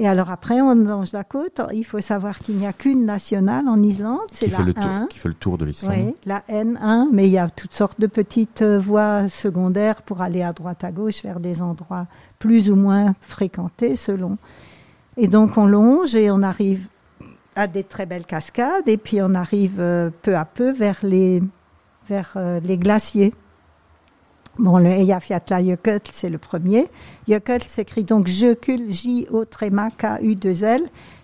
Et alors après, on longe la côte. Il faut savoir qu'il n'y a qu'une nationale en Islande, c'est la fait 1. qui fait le tour de l'Islande. Oui, la N1, mais il y a toutes sortes de petites euh, voies secondaires pour aller à droite à gauche vers des endroits plus ou moins fréquentés selon. Et donc on longe et on arrive à des très belles cascades et puis on arrive euh, peu à peu vers les, vers euh, les glaciers. Bon, le Eyjafjallajökull, c'est le premier. Jökull s'écrit donc Jökull, J-O tréma K-U-2-L,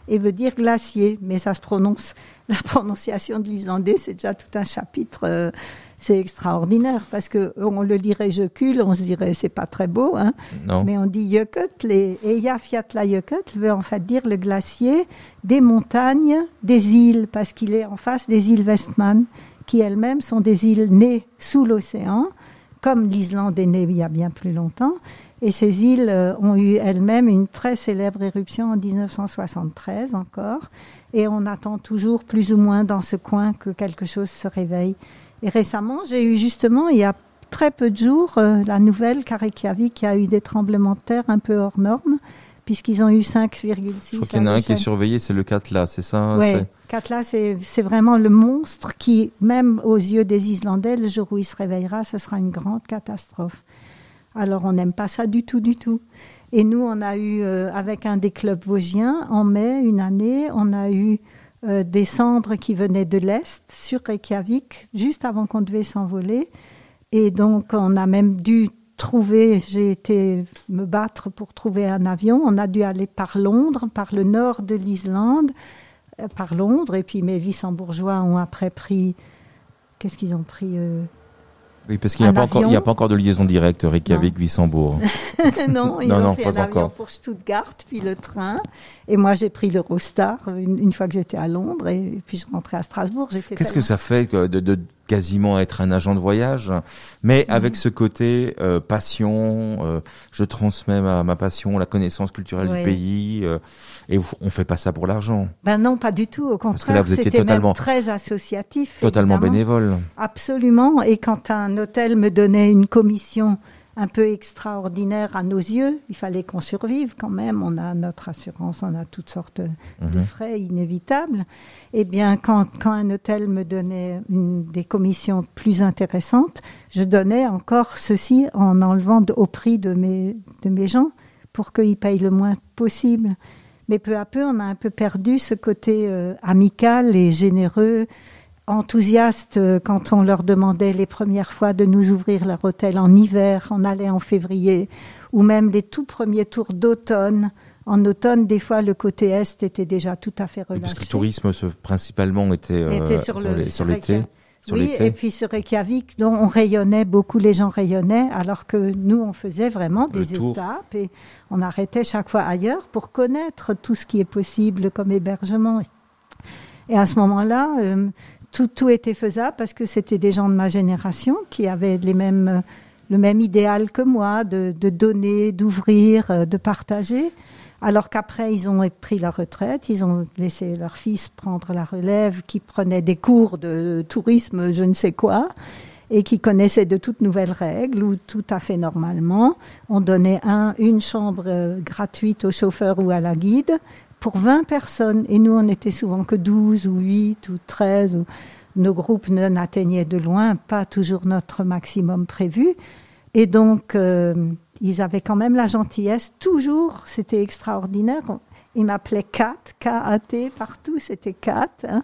et veut dire glacier, mais ça se prononce, *laughs* la prononciation de l'islandais, c'est déjà tout un chapitre, euh, c'est extraordinaire, parce que on le lirait Jökull, on se dirait c'est pas très beau, hein, non. mais on dit Jökull, et Eyjafjallajökull veut en fait dire le glacier des montagnes, des îles, parce qu'il est en face des îles Westman, qui elles-mêmes sont des îles nées sous l'océan, comme l'Islande est née il y a bien plus longtemps. Et ces îles euh, ont eu elles-mêmes une très célèbre éruption en 1973 encore. Et on attend toujours plus ou moins dans ce coin que quelque chose se réveille. Et récemment, j'ai eu justement, il y a très peu de jours, euh, la nouvelle qui a eu des tremblements de terre un peu hors normes puisqu'ils ont eu 5,6. Je crois qu'il y en a un qui est surveillé, c'est le Katla, c'est ça Oui, Katla, c'est vraiment le monstre qui, même aux yeux des Islandais, le jour où il se réveillera, ce sera une grande catastrophe. Alors on n'aime pas ça du tout, du tout. Et nous, on a eu, euh, avec un des clubs vosgiens, en mai, une année, on a eu euh, des cendres qui venaient de l'Est, sur Reykjavik, juste avant qu'on devait s'envoler. Et donc, on a même dû trouver, j'ai été me battre pour trouver un avion. On a dû aller par Londres, par le nord de l'Islande, euh, par Londres, et puis mes bourgeois ont après pris, qu'est-ce qu'ils ont pris euh, oui, parce qu'il n'y a, pas encore, il a pas encore de liaison directe Reykjavik-Wissembourg. *laughs* non, ils ont pris un avion pour Stuttgart, puis le train. Et moi, j'ai pris l'Eurostar une, une, fois que j'étais à Londres, et puis je rentrais à Strasbourg. Qu'est-ce que ça fait de, de, quasiment être un agent de voyage, mais mhm. avec ce côté euh, passion, euh, je transmets ma, ma, passion, la connaissance culturelle du pays, euh, et on fait pas ça pour l'argent. Ben non, pas du tout. Au contraire, c'était totalement très associatif, totalement bénévole. Absolument. Et quand un hôtel me donnait une commission un peu extraordinaire à nos yeux. Il fallait qu'on survive quand même. On a notre assurance, on a toutes sortes de mhm. frais inévitables. Eh bien, quand, quand un hôtel me donnait une, des commissions plus intéressantes, je donnais encore ceci en enlevant au prix de mes, de mes gens pour qu'ils payent le moins possible. Mais peu à peu, on a un peu perdu ce côté euh, amical et généreux enthousiastes euh, quand on leur demandait les premières fois de nous ouvrir leur hôtel en hiver, on allait en février, ou même les tout premiers tours d'automne En automne, des fois, le côté est était déjà tout à fait relâché. parce que le tourisme, principalement, était, euh, sur l'été. Sur l'été. Oui, et puis sur Reykjavik, dont on rayonnait, beaucoup les gens rayonnaient, alors que nous, on faisait vraiment des étapes et on arrêtait chaque fois ailleurs pour connaître tout ce qui est possible comme hébergement. Et à ce moment-là, euh, tout, tout était faisable parce que c'était des gens de ma génération qui avaient les mêmes, le même idéal que moi de, de donner, d'ouvrir, euh, de partager. Alors qu'après, ils ont pris la retraite, ils ont laissé leur fils prendre la relève, qui prenait des cours de tourisme, je ne sais quoi, et qui connaissait de toutes nouvelles règles, ou tout à fait normalement. On donnait un, une chambre euh, gratuite au chauffeur ou à la guide pour 20 personnes, et nous, on était souvent que 12 ou 8 ou 13, ou nos groupes n'atteignaient de loin pas toujours notre maximum prévu. Et donc, euh, ils avaient quand même la gentillesse, toujours, c'était extraordinaire. Ils m'appelaient Kat, K-A-T, partout c'était Kat. Hein,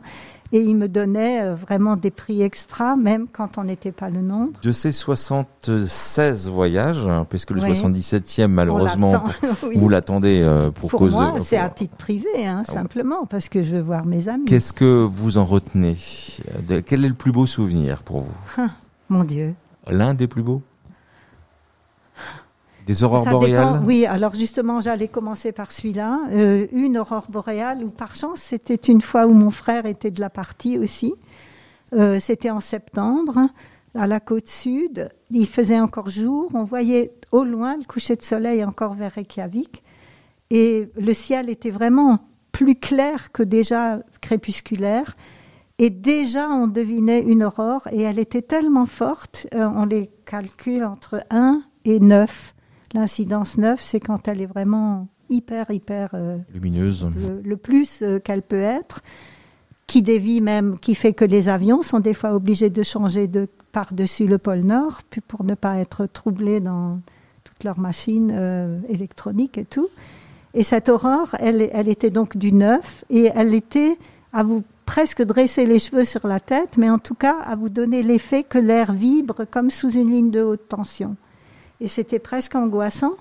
et ils me donnaient euh, vraiment des prix extra, même quand on n'était pas le nombre. De ces 76 voyages, puisque le 77e, malheureusement, *laughs* vous l'attendez euh, pour, pour cause moi, c'est à titre privé, hein, ah simplement, parce que je veux voir mes amis. Qu'est-ce que vous en retenez? Quel est le plus beau souvenir pour vous? Ah, Mon Dieu. L'un des plus beaux? Des aurores boréales? Oui, alors justement, j'allais commencer par celui-là. Euh, une aurore boréale, ou par chance, c'était une fois où mon frère était de la partie aussi. Euh, c'était en septembre, à la côte sud. Il faisait encore jour. On voyait au loin le coucher de soleil encore vers Reykjavik. Et le ciel était vraiment plus clair que déjà crépusculaire. Et déjà, on devinait une aurore et elle était tellement forte, euh, on les calcule entre 1 et 9. L'incidence 9, c'est quand elle est vraiment hyper, hyper euh, lumineuse. Le, plus euh, qu'elle peut être, qui dévie même, qui fait que les avions sont des fois obligés de changer de par-dessus le pôle Nord, pour ne pas être troublés dans toutes leurs machines euh, électroniques et tout. Et cette aurore, elle, elle était donc du 9 et elle était à vous presque dresser les cheveux sur la tête, mais en tout cas à vous donner l'effet que l'air vibre comme sous une ligne de haute tension et c'était presque angoissant,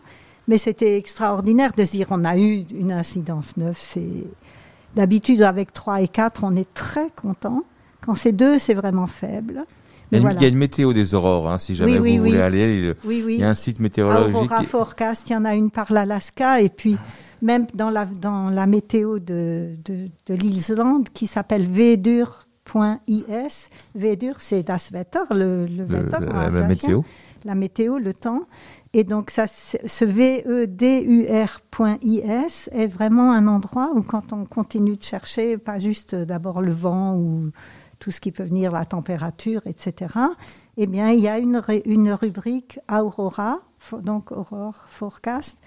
mais c'était extraordinaire de se dire on a eu une incidence neuve. C'est d'habitude avec 3 et 4, on est très content. Quand c'est 2, c'est vraiment faible. il, y a une, météo des aurores, hein, si jamais vous voulez aller. Il, y a un site météorologique. Aurora Forecast, il y en a une par l'Alaska et puis même dans la, dans la météo de, de, de l'Islande qui s'appelle Vedur.is. Vedur, c'est das Wetter, le, le, la météo la météo, le temps. Et donc, ça, ce VEDUR.is est vraiment un endroit où, quand on continue de chercher, pas juste d'abord le vent ou tout ce qui peut venir, la température, etc., eh bien, il y a une, une rubrique Aurora, donc Aurore Forecast.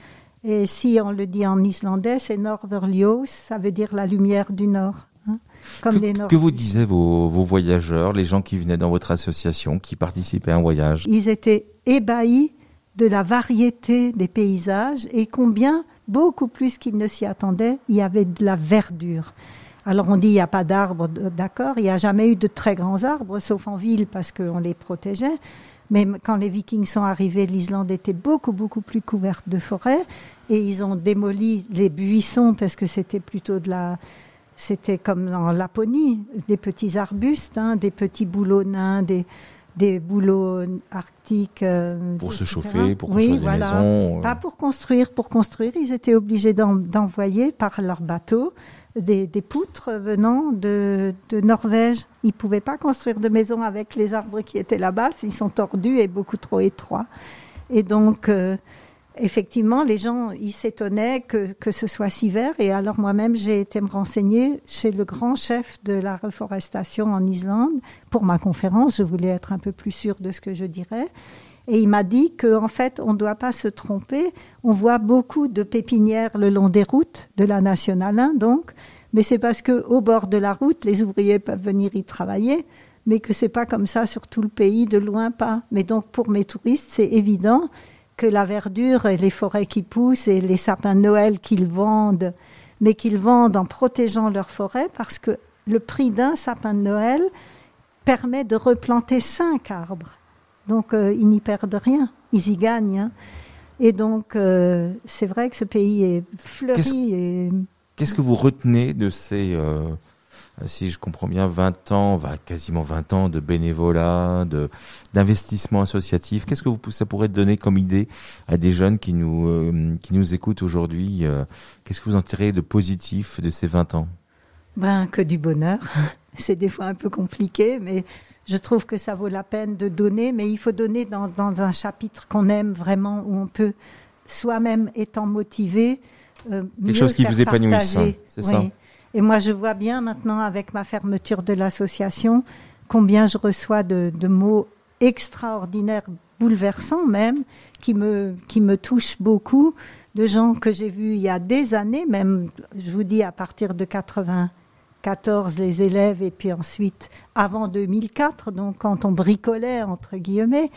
Et si on le dit en islandais, c'est Norðurljós, ça veut dire la lumière du nord que, vous disaient vos, voyageurs, les gens qui venaient dans votre association, qui participaient à un voyage Ils étaient ébahis de la variété des paysages et combien, beaucoup plus qu'ils ne s'y attendaient, il y avait de la verdure. Alors on dit il n'y a pas d'arbres, d'accord, il n'y a jamais eu de très grands arbres, sauf en ville parce qu'on les protégeait. Mais quand les Vikings sont arrivés, l'Islande était beaucoup, beaucoup plus couverte de forêts et ils ont démoli les buissons parce que c'était plutôt de la, c'était comme en Laponie, des petits arbustes, hein, des petits bouleaux nains, des, des bouleaux arctiques. Euh, pour se chauffer, pour construire des maisons. Euh. Pas pour construire, pour construire, ils étaient obligés d'envoyer par leur bateau des, des poutres venant de, de Norvège. Ils pouvaient pas construire de maison avec les arbres qui étaient là-bas, ils sont tordus et beaucoup trop étroits. Et donc, euh, effectivement, les gens, ils s'étonnaient que, que ce soit si vert. Et alors moi-même, j'ai été me renseigner chez le grand chef de la reforestation en Islande pour ma conférence. Je voulais être un peu plus sûre de ce que je dirais. Et il m'a dit qu'en en fait, on ne doit pas se tromper. On voit beaucoup de pépinières le long des routes de la nationale 1, donc. Mais c'est parce que au bord de la route, les ouvriers peuvent venir y travailler, mais que c'est pas comme ça sur tout le pays, de loin pas. Mais donc, pour mes touristes, c'est évident que la verdure et les forêts qui poussent et les sapins de Noël qu'ils vendent, mais qu'ils vendent en protégeant leurs forêts parce que le prix d'un sapin de Noël permet de replanter cinq arbres. Donc euh, ils n'y perdent rien, ils y gagnent. Hein. Et donc, euh, c'est vrai que ce pays est fleuri. et... Qu'est-ce que vous retenez de ces, euh, si je comprends bien, 20 ans, quasiment 20 ans de bénévolat, de d'investissement associatif Qu'est-ce que vous, ça pourrait donner comme idée à des jeunes qui nous, euh, qui nous écoutent aujourd'hui Qu'est-ce que vous en tirez de positif de ces 20 ans? Ben, que du bonheur. *laughs* c'est des fois un peu compliqué, mais je trouve que ça vaut la peine de donner, mais il faut donner dans, dans un chapitre qu'on aime vraiment, où on peut soi-même étant motivé. Euh, Quelque chose qui vous épanouisse, hein, c'est ça? Et moi, je vois bien maintenant, avec ma fermeture de l'association, combien je reçois de, mots extraordinaires, bouleversants même, qui me, qui me touchent beaucoup, de gens que j'ai vus il y a des années, même, je vous dis, à partir de 80 14 les élèves et puis ensuite avant 2004, donc quand on bricolait entre guillemets,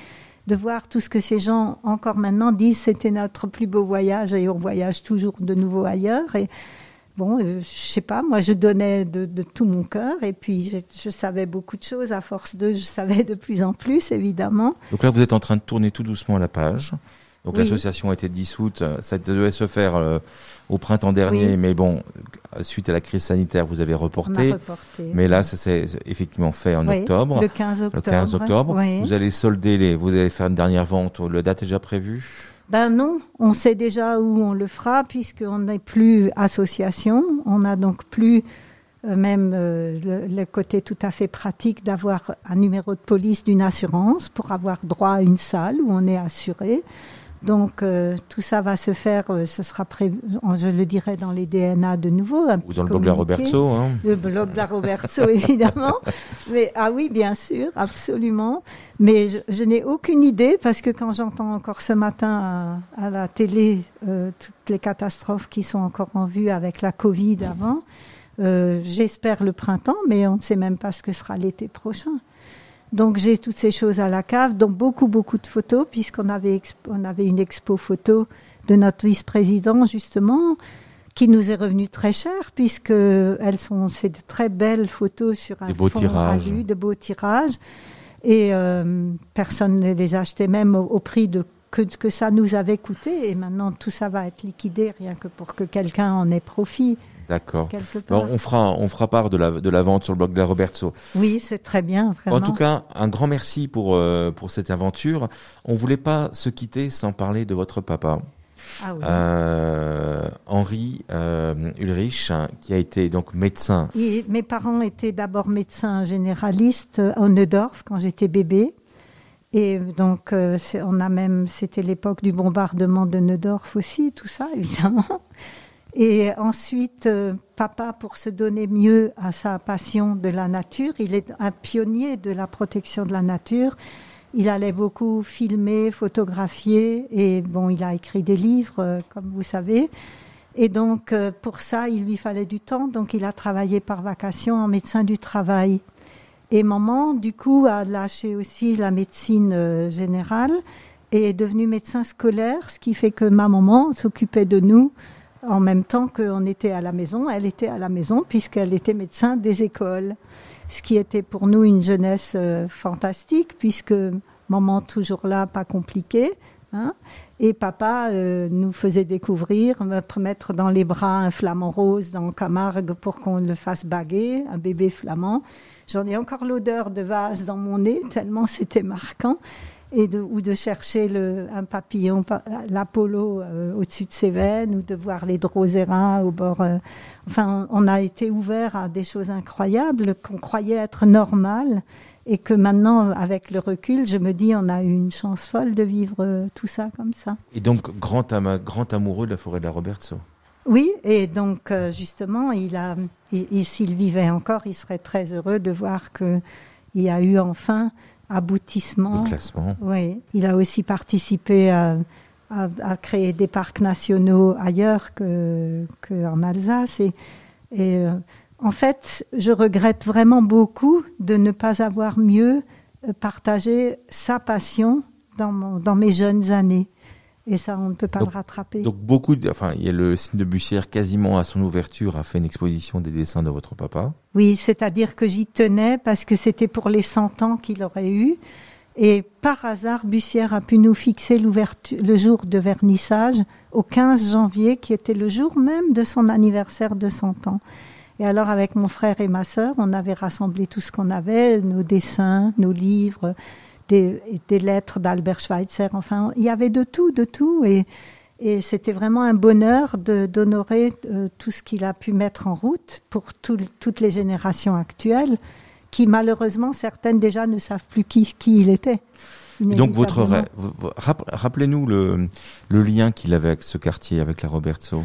de voir tout ce que ces gens encore maintenant disent c'était notre plus beau voyage et on voyage toujours de nouveau ailleurs et bon euh, je sais pas moi je donnais de, tout mon cœur et puis je, je, savais beaucoup de choses à force de je savais de plus en plus évidemment. Donc là vous êtes en train de tourner tout doucement la page. Donc l'association a été dissoute, ça devait se faire euh, au printemps dernier, mais bon, suite à la crise sanitaire, vous avez reporté. Mais là, ça s'est effectivement fait en octobre. Le 15 octobre. Le 15 octobre. Vous allez solder les, vous allez faire une dernière vente. Le date est déjà prévue ben non, on sait déjà où on le fera puisqu'on n'est plus association. On n'a donc plus euh, même euh, le, le, côté tout à fait pratique d'avoir un numéro de police d'une assurance pour avoir droit à une salle où on est assuré. Donc euh, tout ça va se faire, euh, ce sera prévu, je le dirai dans les DNA de nouveau. Ou dans le blog de la Roberto. Hein. Le blog de la Roberto, *laughs* évidemment. Mais ah oui, bien sûr, absolument. Mais je, n'ai aucune idée parce que quand j'entends encore ce matin à, la télé euh, toutes les catastrophes qui sont encore en vue avec la Covid avant, j'espère le printemps, mais on ne sait même pas ce que sera l'été prochain. Donc j'ai toutes ces choses à la cave, dont beaucoup beaucoup de photos, puisqu'on avait on avait une expo photo de notre vice-président justement, qui nous est revenu très cher, puisque elles sont c'est de très belles photos sur un fond tirages. de beaux tirages, et euh, personne ne les achetait même au, prix de que, que ça nous avait coûté, et maintenant tout ça va être liquidé rien que pour que quelqu'un en ait profit. D'accord. on fera, on fera part de la, de la vente sur le blog de la Roberto. Oui, c'est très bien. En tout cas, un grand merci pour, euh, pour cette aventure. On voulait pas se quitter sans parler de votre papa. Ah oui. euh, Henri euh, Ulrich, qui a été donc médecin. mes parents étaient d'abord médecins généralistes au Neudorf quand j'étais bébé. Et donc, on a même, c'était l'époque du bombardement de Neudorf aussi, tout ça, *laughs* évidemment. Et ensuite, euh, papa, pour se donner mieux à sa passion de la nature, il est un pionnier de la protection de la nature. Il allait beaucoup filmer, photographier, et bon, il a écrit des livres, euh, comme vous savez. Et donc, euh, pour ça, il lui fallait du temps. Donc, il a travaillé par vacation en médecin du travail. Et maman, du coup, a lâché aussi la médecine générale et est devenue médecin scolaire, ce qui fait que ma maman s'occupait de nous en même temps qu'on était à la maison, elle était à la maison puisqu'elle était médecin des écoles, ce qui était pour nous une jeunesse euh, fantastique puisque maman toujours là, pas compliqué, hein, et papa euh, nous faisait découvrir, me mettre dans les bras un flamant rose dans Camargue pour qu'on le fasse baguer, un bébé flamand. J'en ai encore l'odeur de vase dans mon nez tellement c'était marquant et de, ou de chercher le, un papillon, l'Apollo euh, au-dessus de ses veines, ou de voir les drosera au bord. Euh, enfin, on, a été ouvert à des choses incroyables qu'on croyait être normales, et que maintenant, avec le recul, je me dis, on a eu une chance folle de vivre euh, tout ça comme ça. Et donc, grand, grand amoureux de la forêt de la Robertso. Oui, et donc justement, il a, s'il vivait encore, il serait très heureux de voir que il y a eu enfin aboutissement. classement. Oui, il a aussi participé à, à, créer des parcs nationaux ailleurs que qu'en Alsace et, et euh, en fait, je regrette vraiment beaucoup de ne pas avoir mieux partagé sa passion dans, mon, dans mes jeunes années. Et ça, on ne peut pas le rattraper. Donc beaucoup, de, enfin, il y a le signe de Bussière quasiment à son ouverture a fait une exposition des dessins de votre papa. Oui, c'est-à-dire que j'y tenais parce que c'était pour les 100 ans qu'il aurait eu. Et par hasard, Bussière a pu nous fixer le jour de vernissage au 15 janvier, qui était le jour même de son anniversaire de 100 ans. Et alors, avec mon frère et ma sœur, on avait rassemblé tout ce qu'on avait, nos dessins, nos livres, des, des lettres d'Albert Schweitzer. Enfin, il y avait de tout, de tout. Et, et c'était vraiment un bonheur d'honorer euh, tout ce qu'il a pu mettre en route pour tout, toutes les générations actuelles, qui malheureusement, certaines déjà ne savent plus qui, qui il était. Donc votre rappelez-nous le, le lien qu'il avait avec ce quartier, avec la Robertso.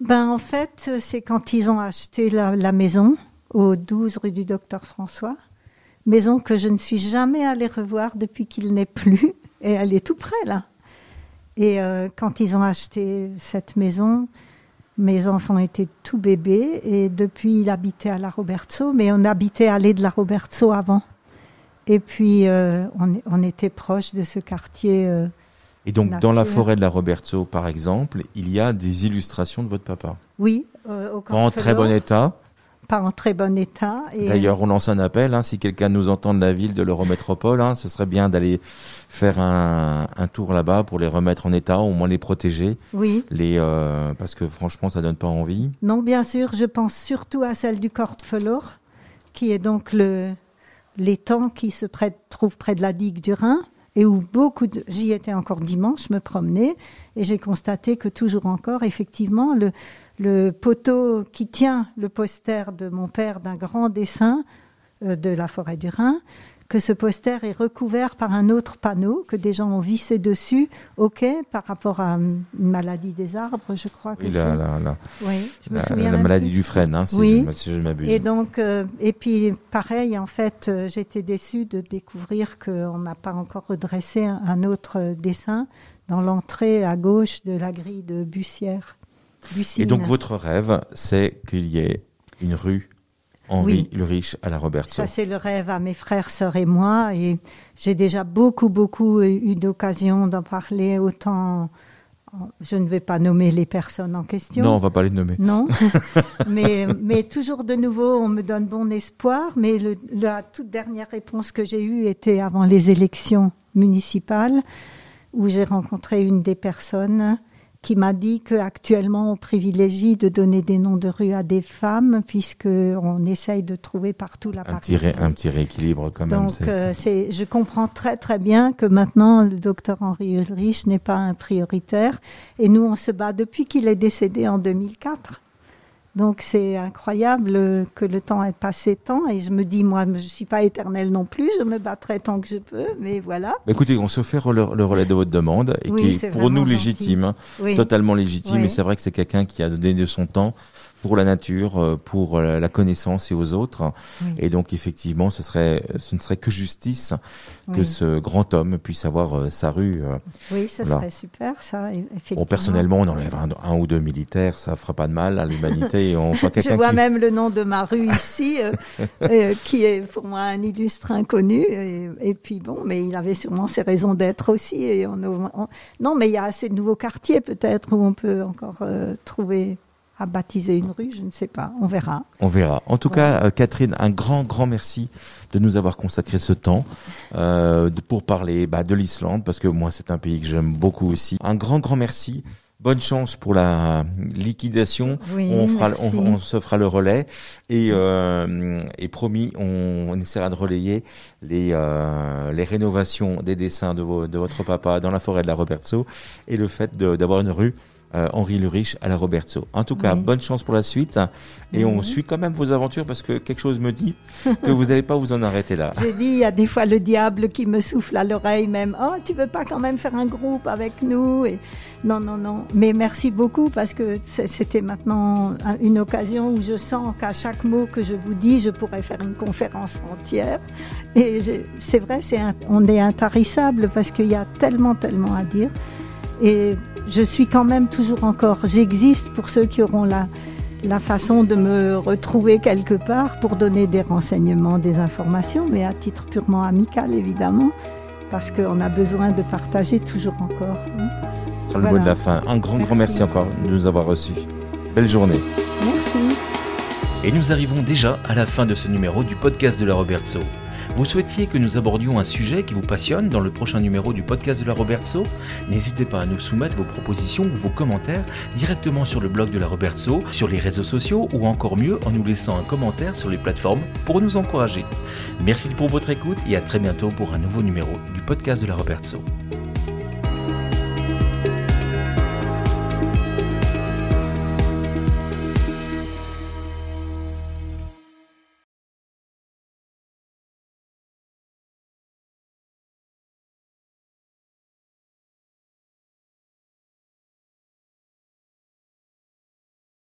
Ben en fait, c'est quand ils ont acheté la, maison au 12 rue du Docteur François, maison que je ne suis jamais allée revoir depuis qu'il n'est plus, et elle est tout près là. Et euh, quand ils ont acheté cette maison, mes enfants étaient tout bébés, et depuis il habitait à la Robertso, mais on habitait à l'allée de la Robertso avant. Et puis euh, on, on, était proche de ce quartier. Euh, et donc, dans la forêt de la Roberto, par exemple, il y a des illustrations de votre papa? Oui, au en très bon état. Pas en très bon état. D'ailleurs, on lance un appel, hein, si quelqu'un nous entend de la ville de l'Eurométropole, hein, ce serait bien d'aller faire un, un tour là-bas pour les remettre en état, au moins les protéger. Oui. Les, euh, parce que franchement, ça donne pas envie. Non, bien sûr, je pense surtout à celle du Korpfelor, qui est donc le l'étang qui se prête, trouve près de la digue du Rhin et où beaucoup de... J'y étais encore dimanche, me promenais, et j'ai constaté que toujours encore, effectivement, le, le poteau qui tient le poster de mon père d'un grand dessin euh, de la forêt du Rhin que ce poster est recouvert par un autre panneau que des gens ont vissé dessus, ok, par rapport à une maladie des arbres, je crois que oui, la, la, la, oui, je me souviens la maladie du frêne, hein, si, oui. je, si je m'abuse. Et donc, euh, et puis pareil, en fait, euh, j'étais déçue de découvrir qu'on n'a pas encore redressé un, un autre dessin dans l'entrée à gauche de la grille de Bussière. Et donc votre rêve, c'est qu'il y ait une rue Henri le Riche à la Roberto. Ça, c'est le rêve à mes frères, sœurs et moi. Et j'ai déjà beaucoup, beaucoup eu d'occasion d'en parler, autant. Je ne vais pas nommer les personnes en question. Non, on va pas les nommer. Non. *laughs* mais, mais toujours de nouveau, on me donne bon espoir. Mais le, la toute dernière réponse que j'ai eue était avant les élections municipales, où j'ai rencontré une des personnes qui m'a dit qu'actuellement on privilégie de donner des noms de rue à des femmes puisque on essaye de trouver partout la un petit, un petit rééquilibre quand même. Donc euh, c'est, je comprends très très bien que maintenant le docteur Henri Ulrich n'est pas un prioritaire et nous on se bat depuis qu'il est décédé en 2004. Donc c'est incroyable que le temps ait passé tant et je me dis moi je ne suis pas éternelle non plus, je me battrai tant que je peux, mais voilà. Bah, écoutez, on se fait le, relais de votre demande et qui est pour nous légitime, hein. totalement légitime. Et c'est vrai que c'est quelqu'un qui a donné de son temps pour la nature, euh, pour euh, la connaissance et aux autres. Et donc effectivement, ce serait, ce ne serait que justice que ce grand homme puisse avoir euh, sa rue. Oui, ce serait super, ça. Effectivement. Bon, personnellement, on enlève un, ou deux militaires, ça fera pas de mal à l'humanité. on *laughs* Je vois même le nom de ma rue ici, *laughs* qui est pour moi un illustre inconnu. Et, puis bon, mais il avait sûrement ses raisons d'être aussi. Et on, non, mais il y a assez de nouveaux quartiers peut-être où on peut encore trouver à baptiser une rue, je ne sais pas, on verra. On verra. En tout cas, euh, Catherine, un grand, grand merci de nous avoir consacré ce temps euh, pour parler bah, de l'Islande, parce que moi, c'est un pays que j'aime beaucoup aussi. Un grand, grand merci. Bonne chance pour la liquidation. on, fera, on, se fera le relais et, euh, et promis, on, on, essaiera de relayer les, euh, les rénovations des dessins de, vos, de votre papa dans la forêt de la Robertso et le fait d'avoir une rue euh, Henri Le Riche à la Roberto. En tout cas, bonne chance pour la suite. Et on suit quand même vos aventures parce que quelque chose me dit que vous n'allez pas vous en arrêter là. *laughs* J'ai dit, il y a des fois le diable qui me souffle à l'oreille même. Oh, tu veux pas quand même faire un groupe avec nous? Et Non, non, non. Mais merci beaucoup parce que c'était maintenant une occasion où je sens qu'à chaque mot que je vous dis, je pourrais faire une conférence entière. Et c'est vrai, c'est on est intarissable parce qu'il y a tellement, tellement à dire. Et je suis quand même toujours encore, j'existe pour ceux qui auront la, la façon de me retrouver quelque part pour donner des renseignements, des informations, mais à titre purement amical évidemment, parce qu'on a besoin de partager toujours encore. Hein. Ce sera le mot de la fin. Un grand, grand merci encore de nous avoir reçus. Belle journée. Merci. Et nous arrivons déjà à la fin de ce numéro du podcast de la Robertso. Vous souhaitiez que nous abordions un sujet qui vous passionne dans le prochain numéro du podcast de la Robertso N'hésitez pas à nous soumettre vos propositions ou vos commentaires directement sur le blog de la Robertso, sur les réseaux sociaux ou encore mieux en nous laissant un commentaire sur les plateformes pour nous encourager. Merci pour votre écoute et à très bientôt pour un nouveau numéro du podcast de la Robertso.